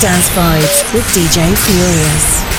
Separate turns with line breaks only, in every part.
Dance Vibes with DJ Furious.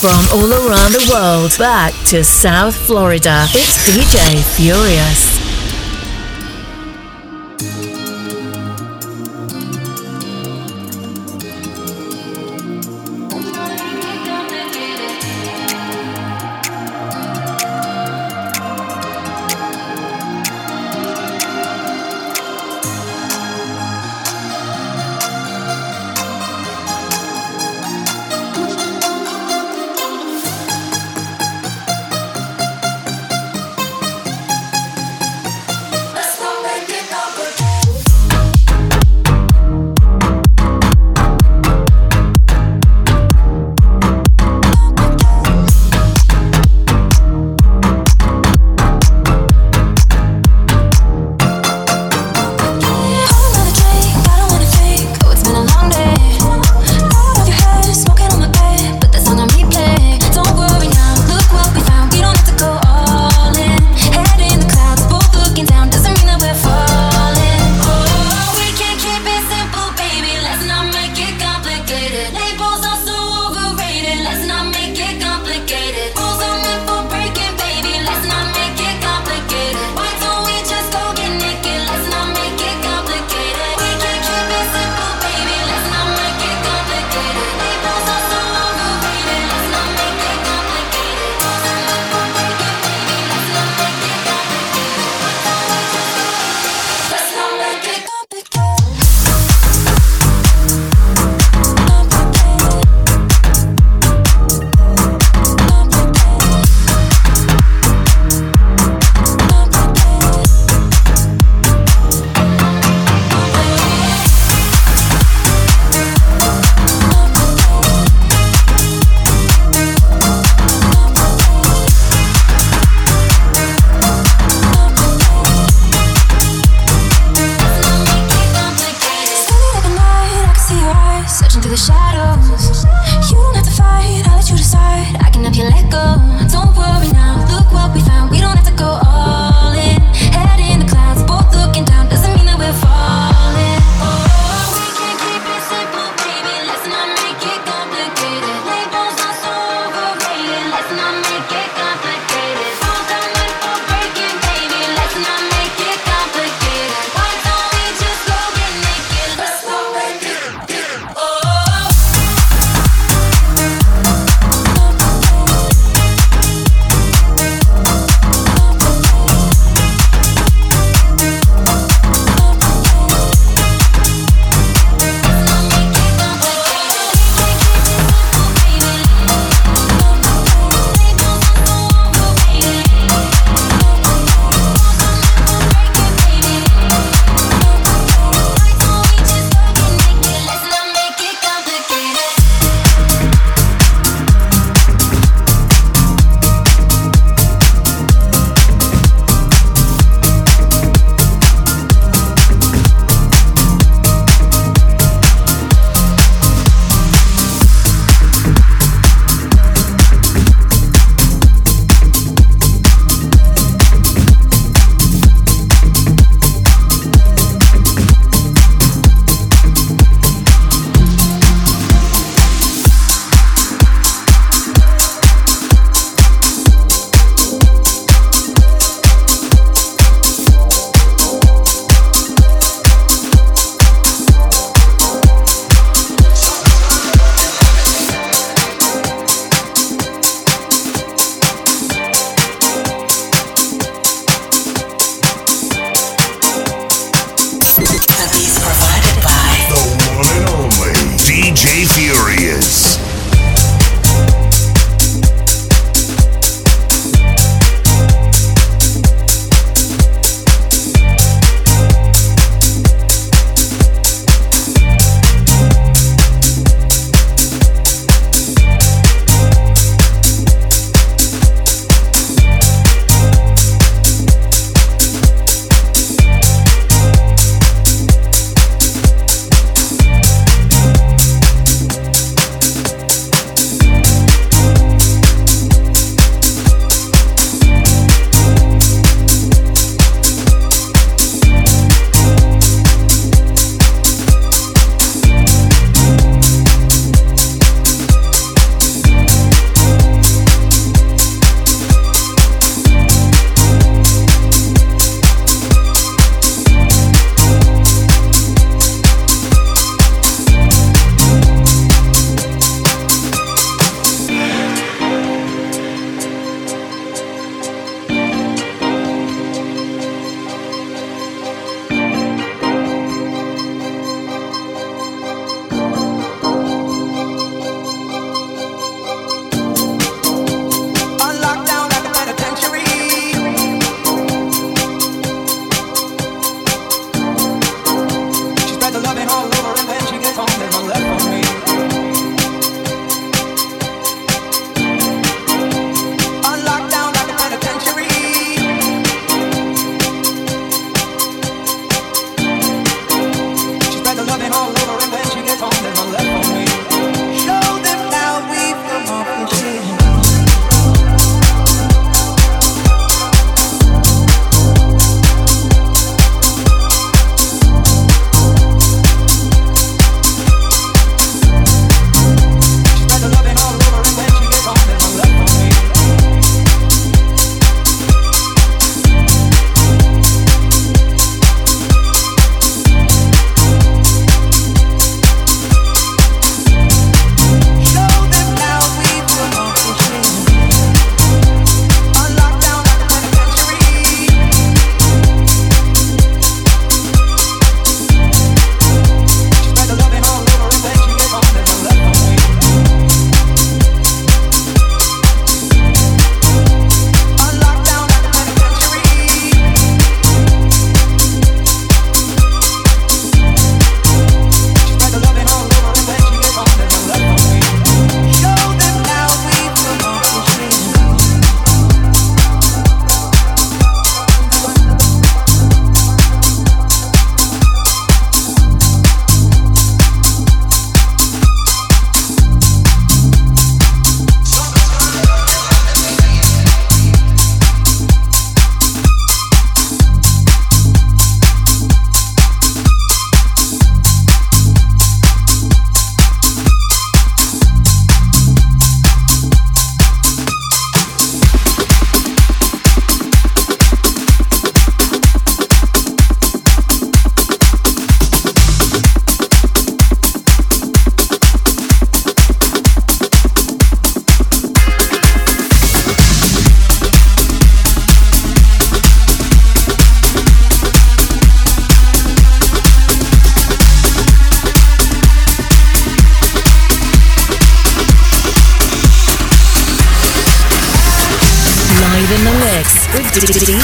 From all around the world back to South Florida, it's DJ Furious.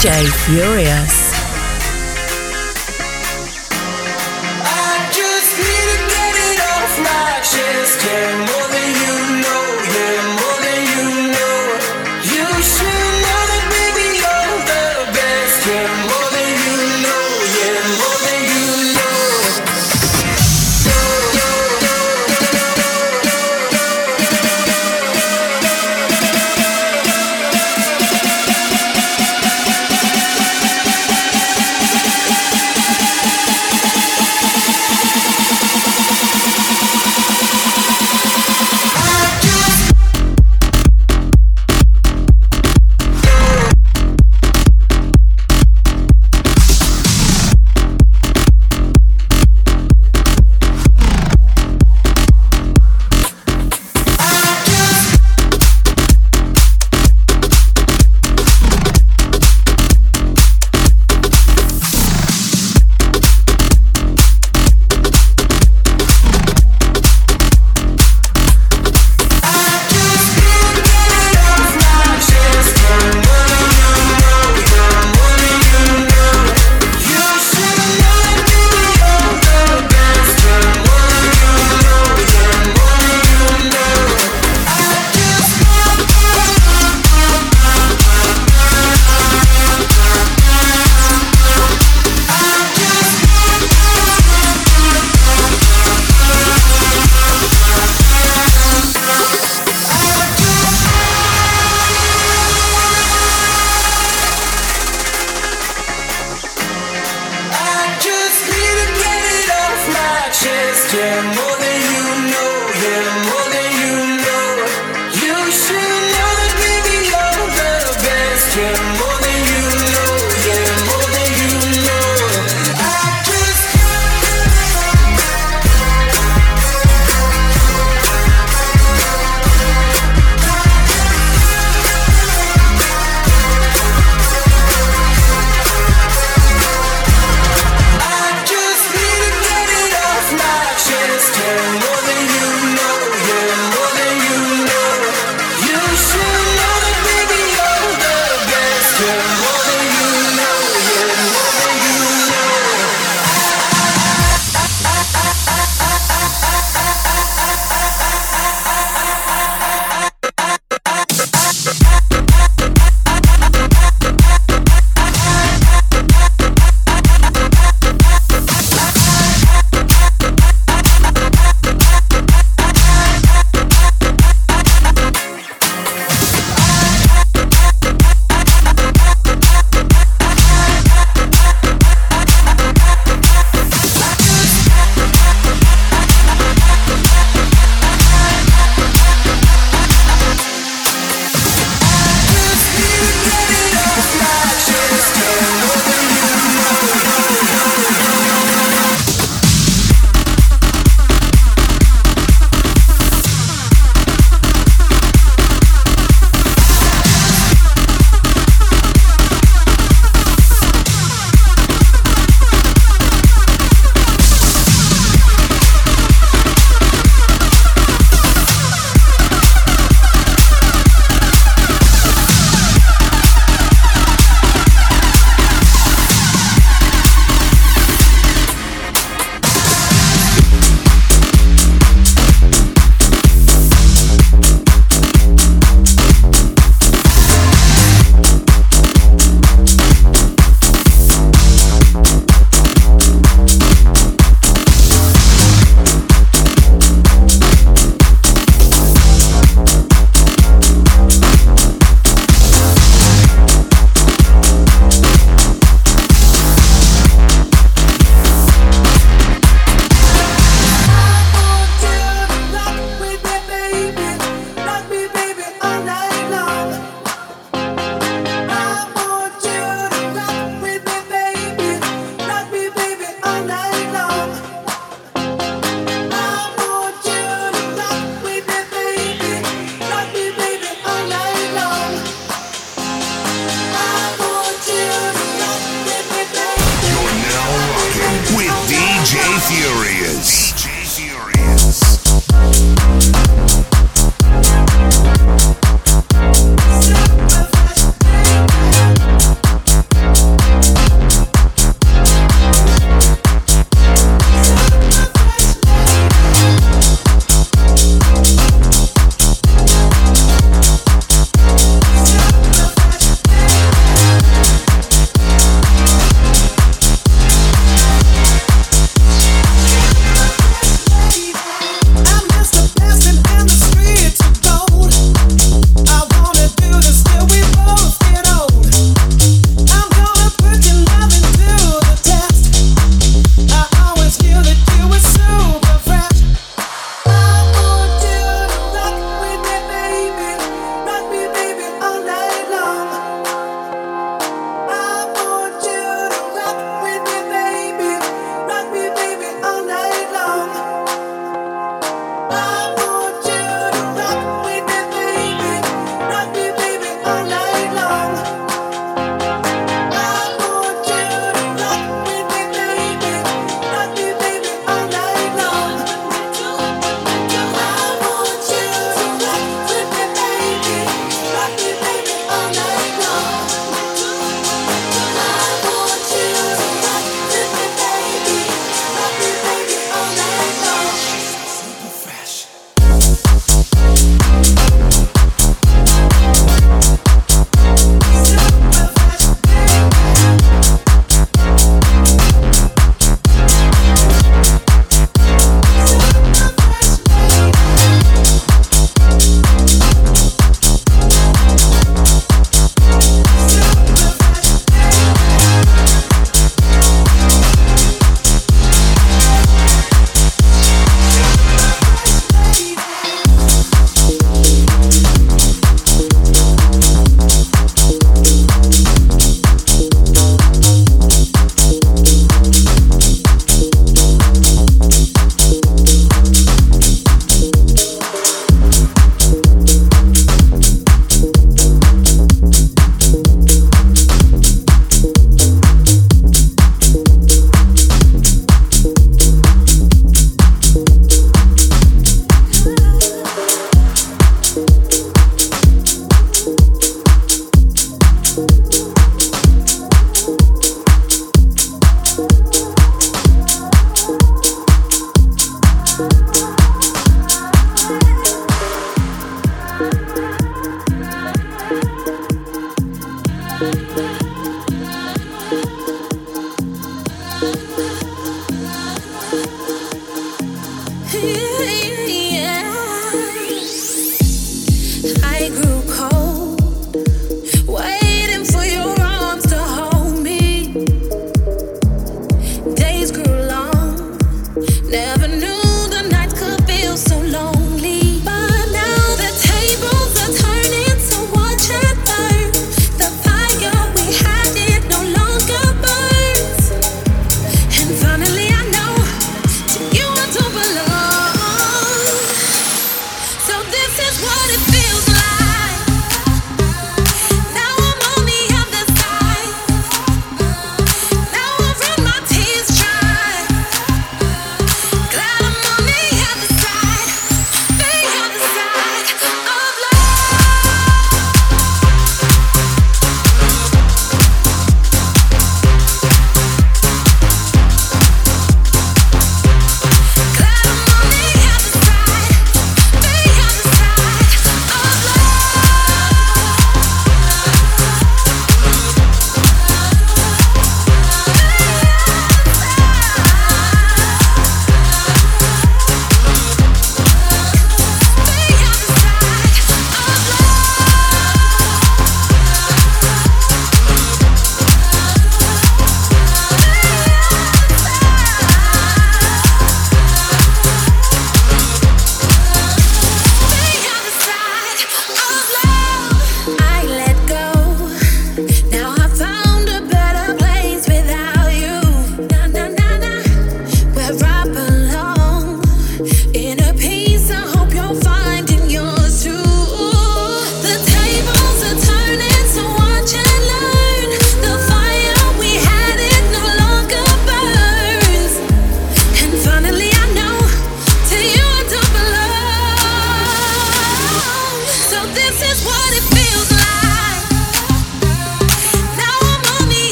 DJ Furious.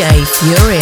DJ Furious.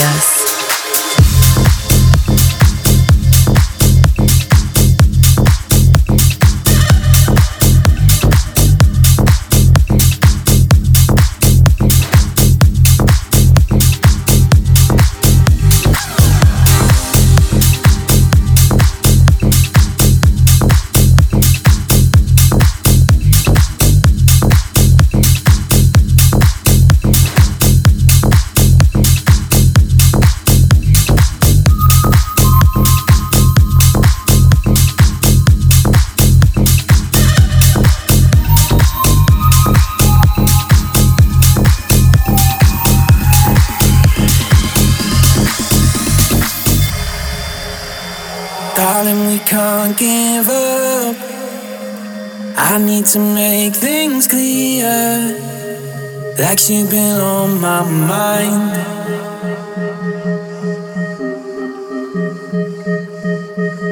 like she been on my mind.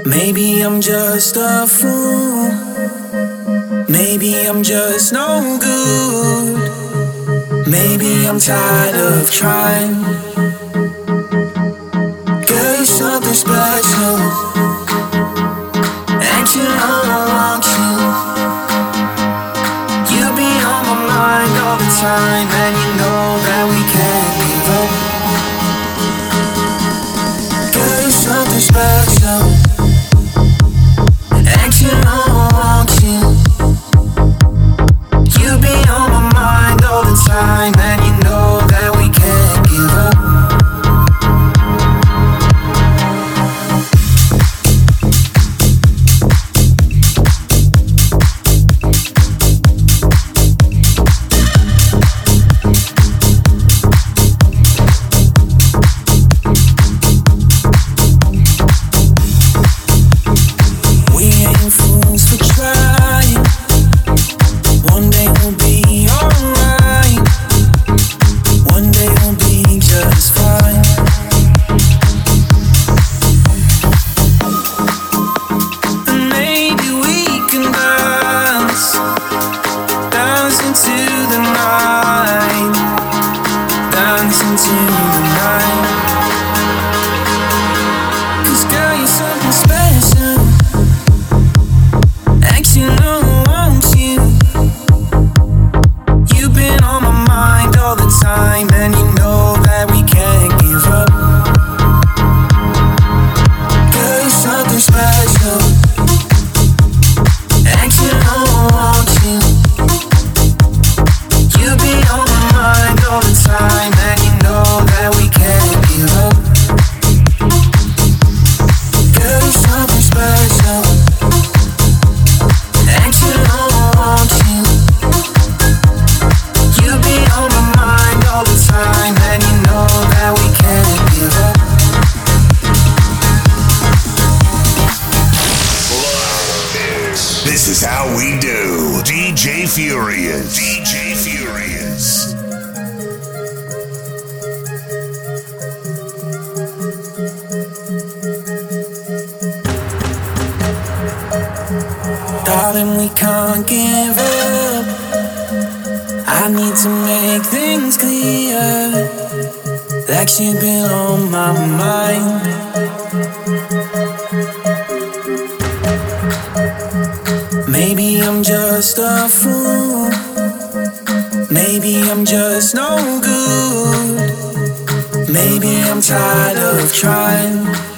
Maybe I'm just a fool. Maybe I'm just no good. Maybe I'm tired of trying. time.
This is how we do. DJ Furious. DJ Furious.
Darling, we can't give up. I need to make things clear. Like she been on my mind. fool. Maybe I'm just no good. Maybe I'm tired of trying.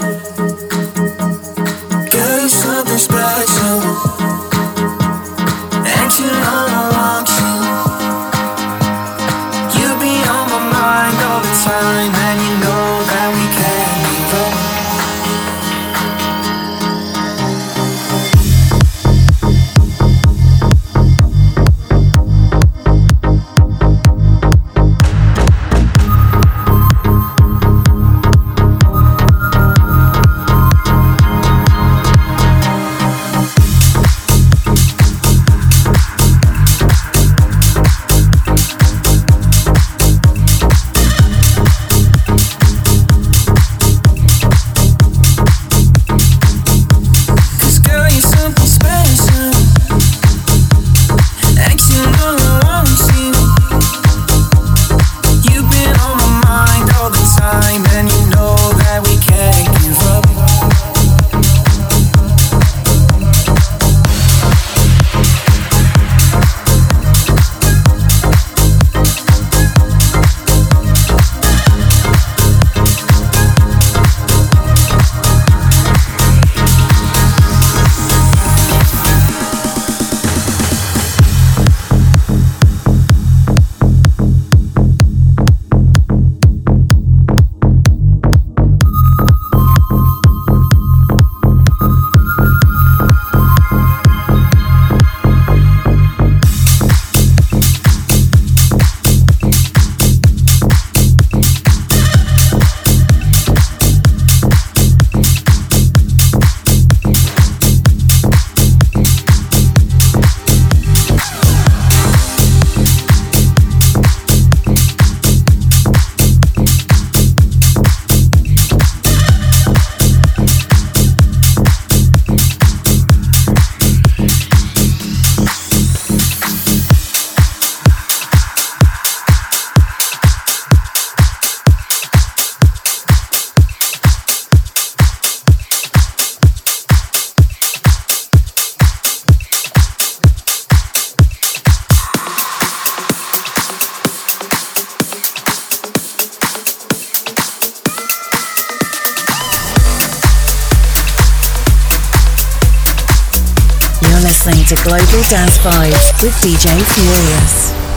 Vibes with DJ Furious.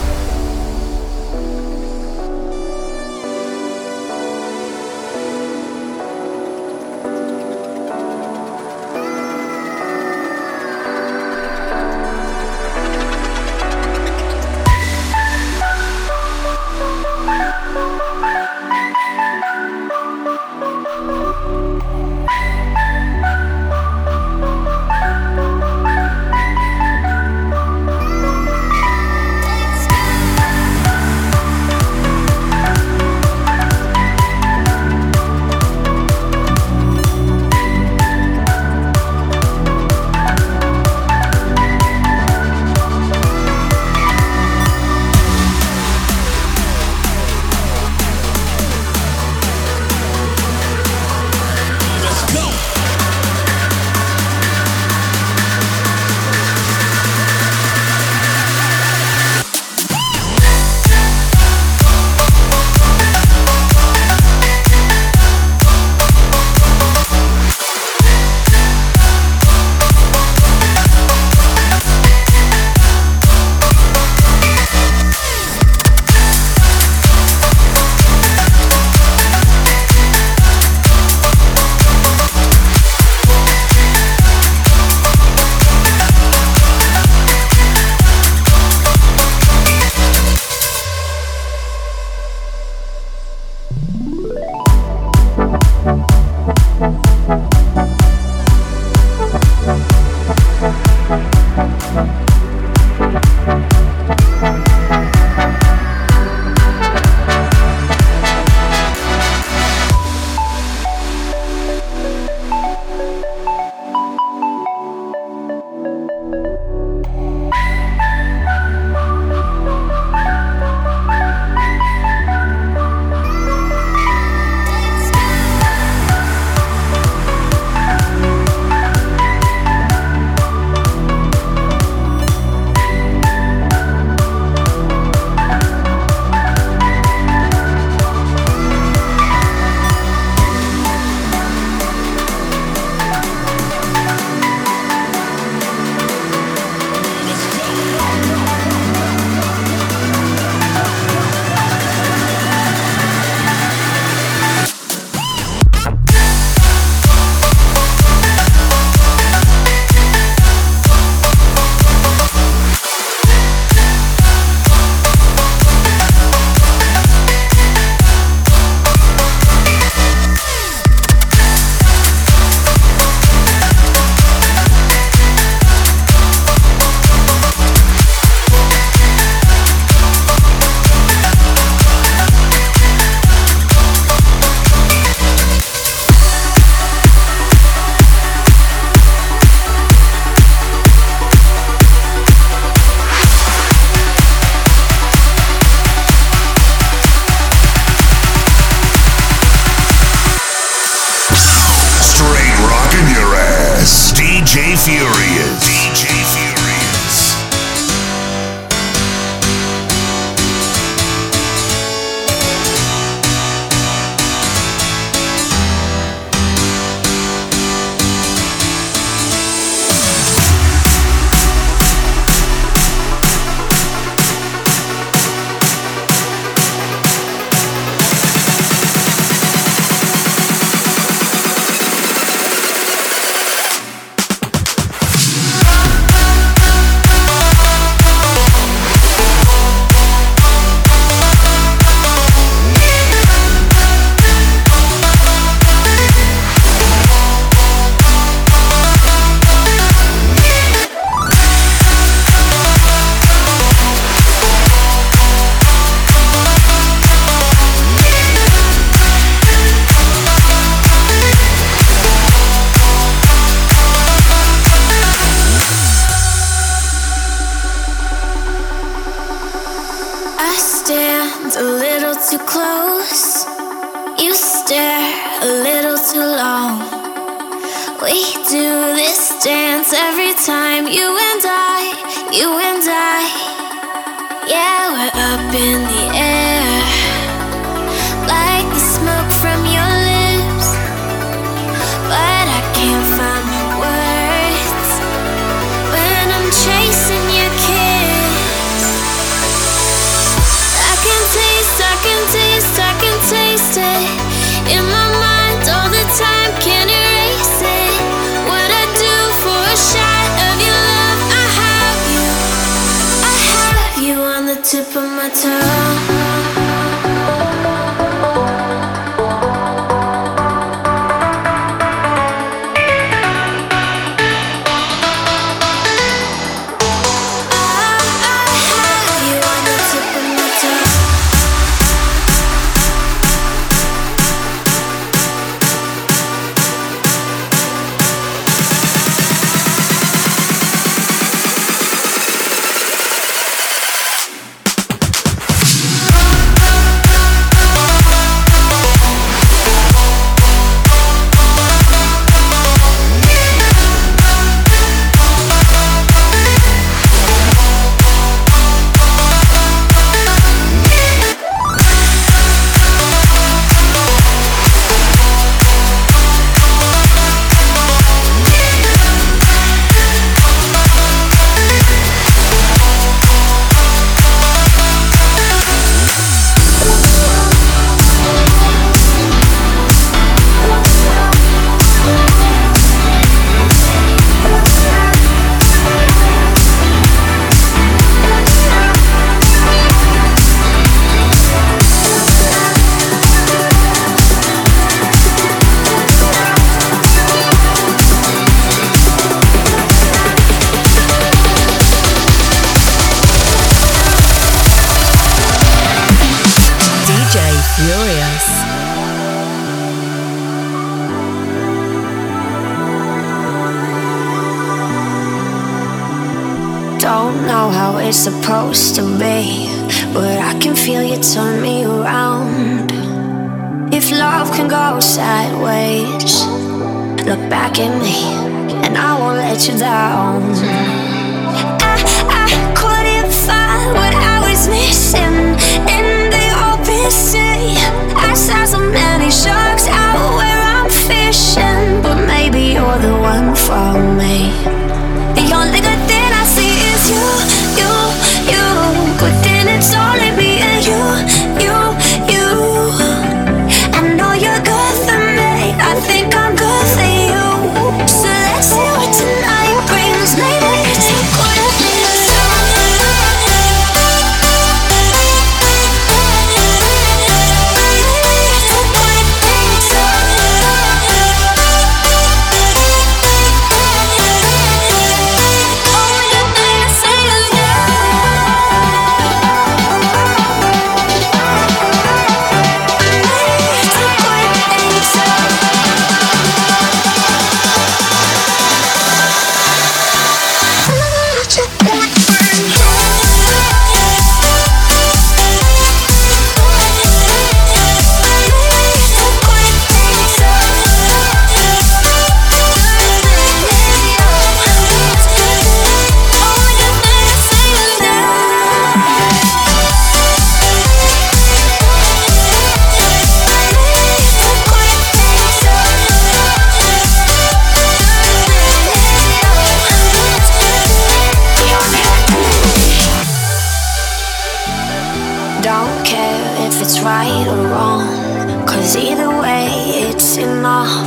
right or wrong. Cause either way, it's enough.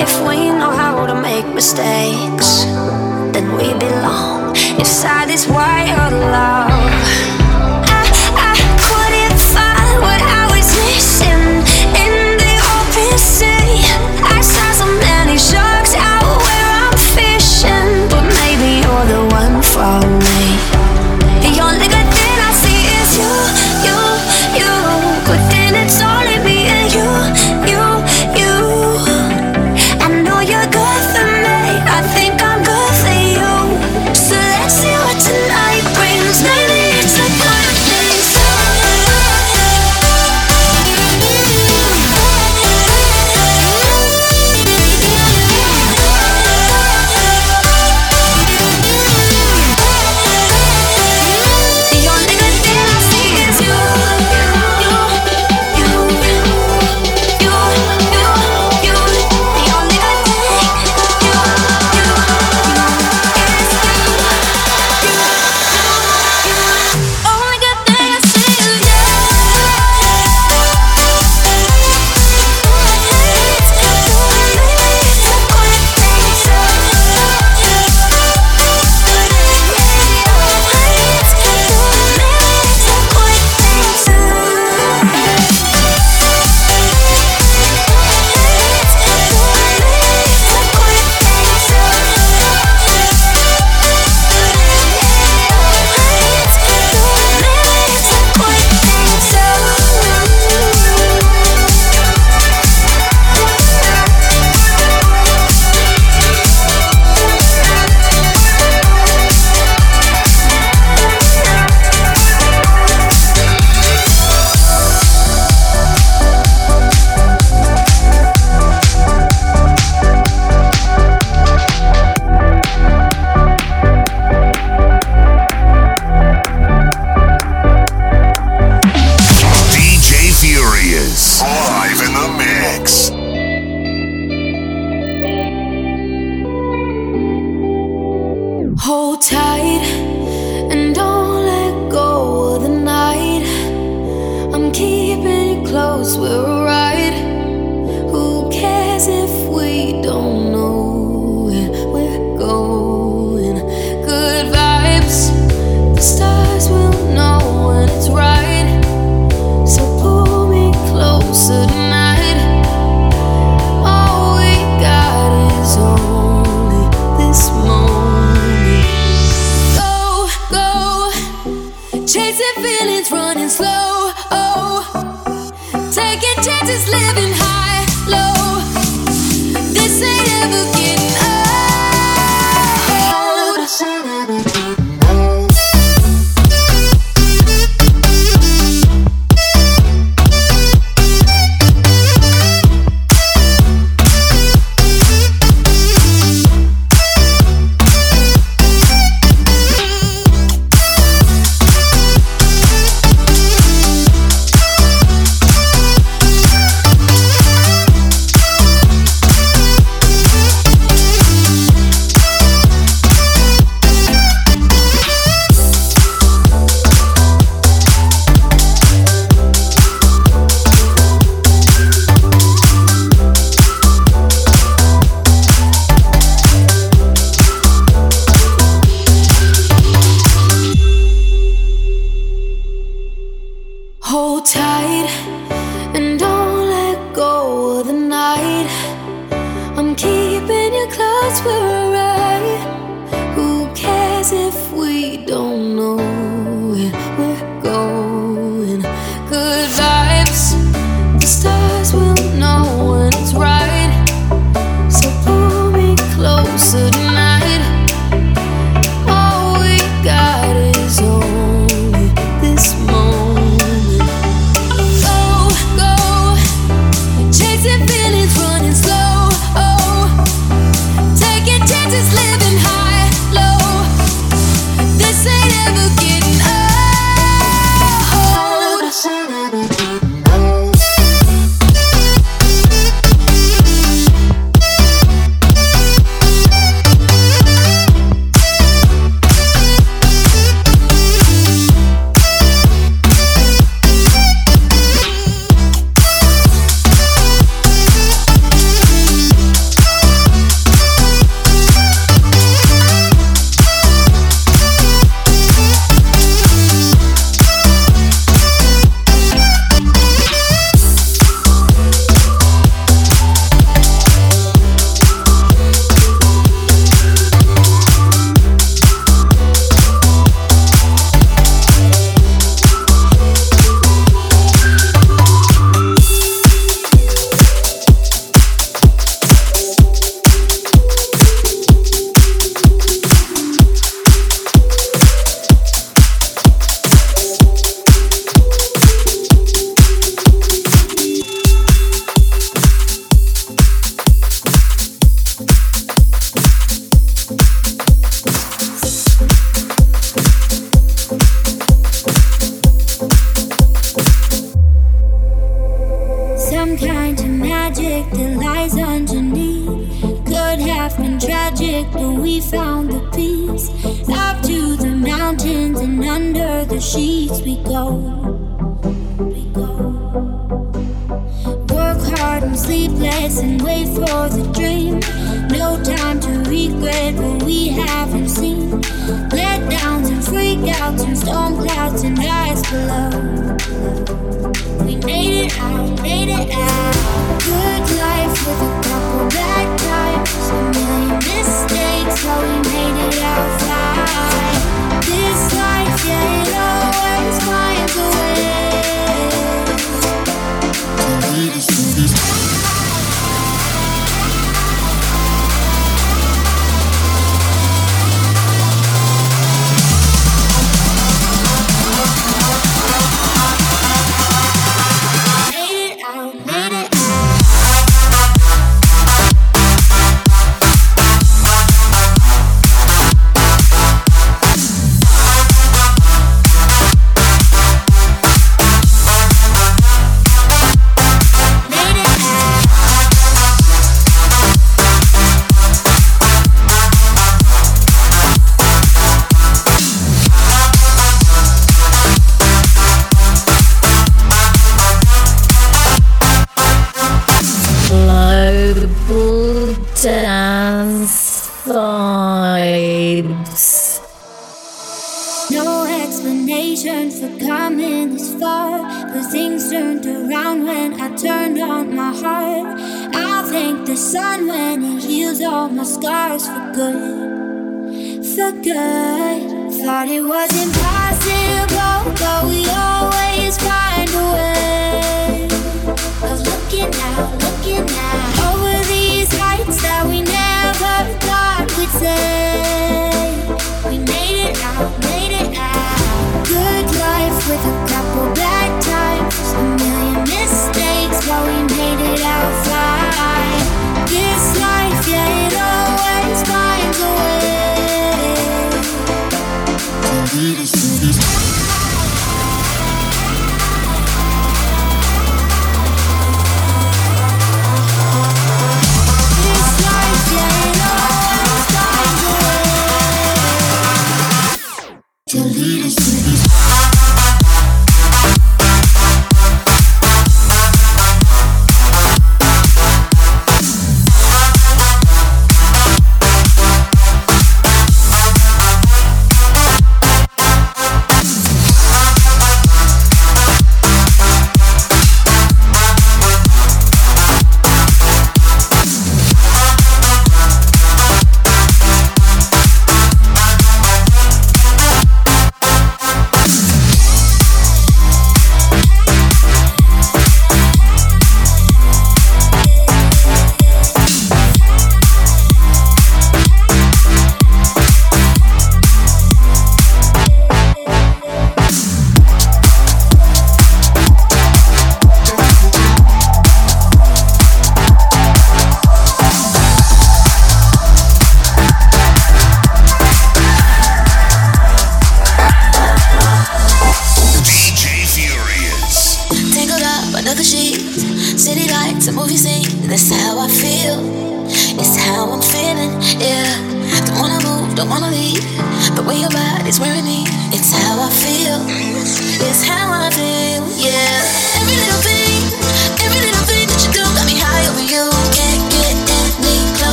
If we know how to make mistakes, then we belong.
If this is
right love.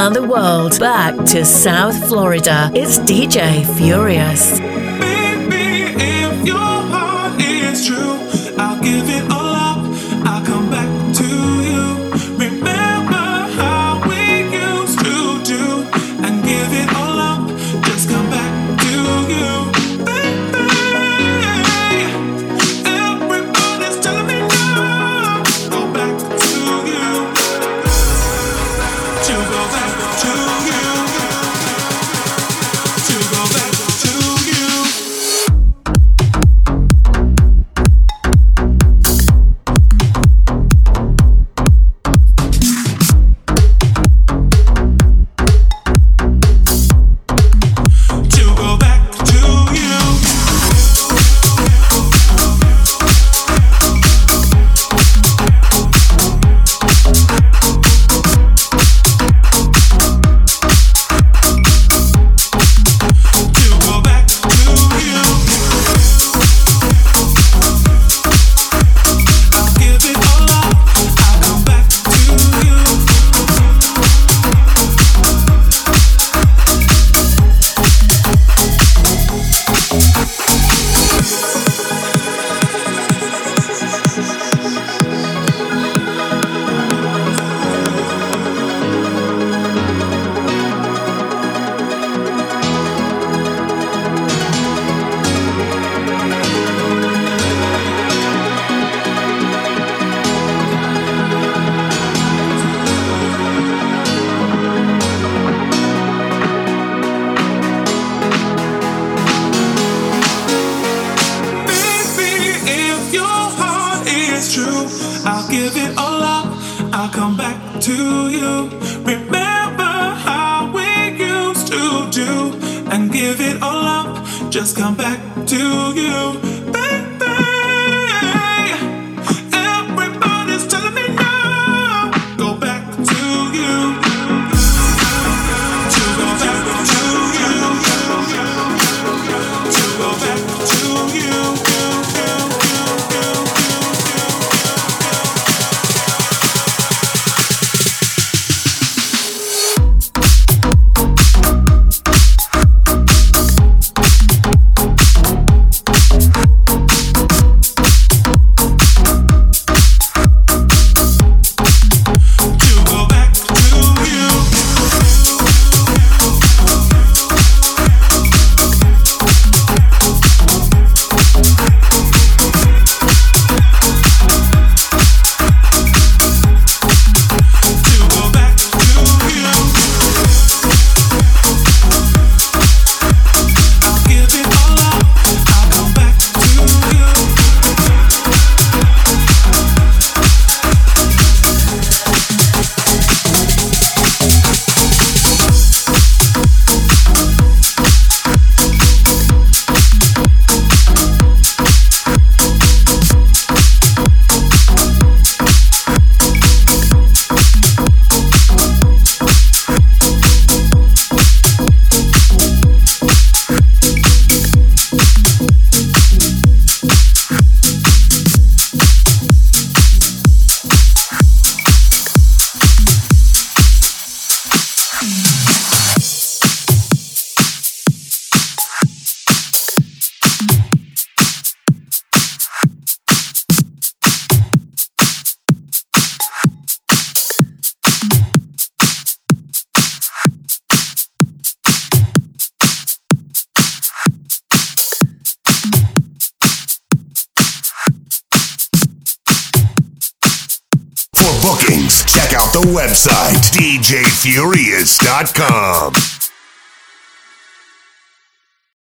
around the
world back to South Florida. It's DJ Furious.
I'll give it all up. I'll come back to you. Remember how we used to do and give it all up. Just come back to you.
Furious.com.